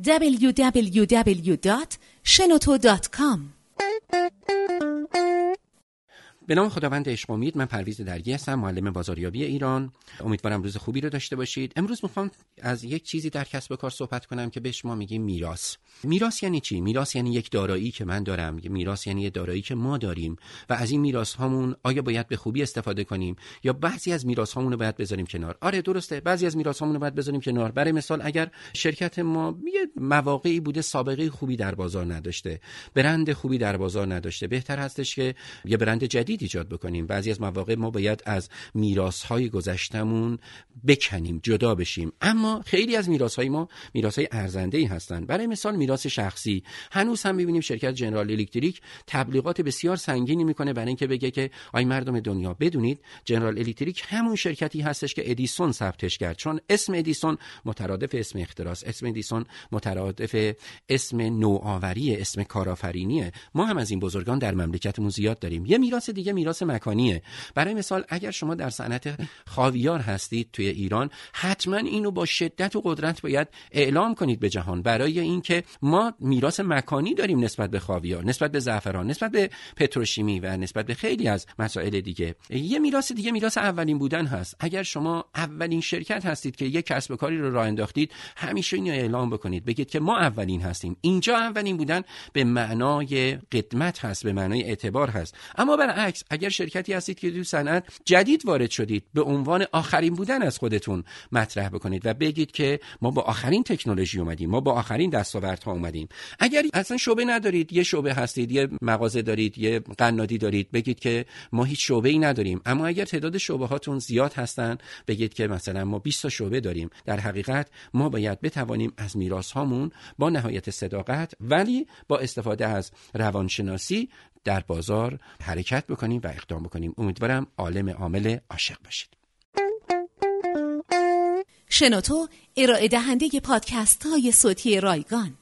www.shenoto.com به نام خداوند عشق امید من پرویز درگی هستم معلم بازاریابی ایران. امیدوارم روز خوبی رو داشته باشید. امروز می‌خوام از یک چیزی در کسب و کار صحبت کنم که به شما میگیم میراث. میراث یعنی چی؟ میراث یعنی یک دارایی که من دارم. میراث یعنی دارایی که ما داریم. و از این میراث هامون آیا باید به خوبی استفاده کنیم؟ یا بعضی از میراث هامون رو باید بذاریم کنار؟ آره درسته. بعضی از میراث هامون رو باید بذاریم کنار. برای مثال اگر شرکت ما یه مواقعی بوده سابقه خوبی در بازار نداشته برند خوبی در بازار نداشته بهتر هستش که یه برند جدید ایجاد بکنیم. بعضی از مواقع ما باید از میراث های گذشتمون بکنیم جدا بشیم. اما خیلی از میراث های ما میراث های ارزنده ای هستند. برای مثال میراث شخصی. هنوز هم می‌بینیم شرکت جنرال الکتریک تبلیغات بسیار سنگینی می‌کنه برای اینکه بگه که آی مردم دنیا بدونید جنرال الکتریک همون شرکتی هستش که ادیسون ثبتش کرد. چون اسم ادیسون مترادف اسم اختراس اسم ادیسون مترادف اسم نوآوری اسم کارآفرینیه. ما هم از این بزرگان در مملکتمون زیاد داریم. یه میراث دیگه میراث مکانیه. برای مثال اگر شما در صنعت خاویار هستید توی ایران حتما اینو با شدت و قدرت باید اعلام کنید به جهان. برای اینکه ما میراث مکانی داریم نسبت به خاویار نسبت به زعفران نسبت به پتروشیمی و نسبت به خیلی از مسائل دیگه. یه میراث دیگه میراث اولین بودن هست. اگر شما اولین شرکت هستید که یک کسب کاری رو راه انداختید همیشه اینو اعلام بکنید. بگید که ما اولین هستیم. اینجا اولین بودن به معنای قدمت هست به معنای اعتبار هست. اما برعکس اگر شرکتی هستید که تو صنعت جدید وارد شدید به عنوان آخرین بودن از خودتون مطرح بکنید و بگید که ما با آخرین تکنولوژی اومدیم ما با آخرین دستاوردها اومدیم. اگر اصلا شعبه ندارید یه شعبه هستید یه مغازه دارید یه قنادی دارید بگید که ما هیچ شعبه ای نداریم. اما اگر تعداد شعبه هاتون زیاد هستن بگید که مثلا ما 20 تا شعبه داریم. در حقیقت ما باید بتوانیم از میراث هامون با نهایت صداقت ولی با استفاده از روانشناسی در بازار حرکت بکنیم و اقدام بکنیم. امیدوارم عالم عامل عاشق باشید. شنوتو ارائه دهنده پادکست های صوتی رایگان.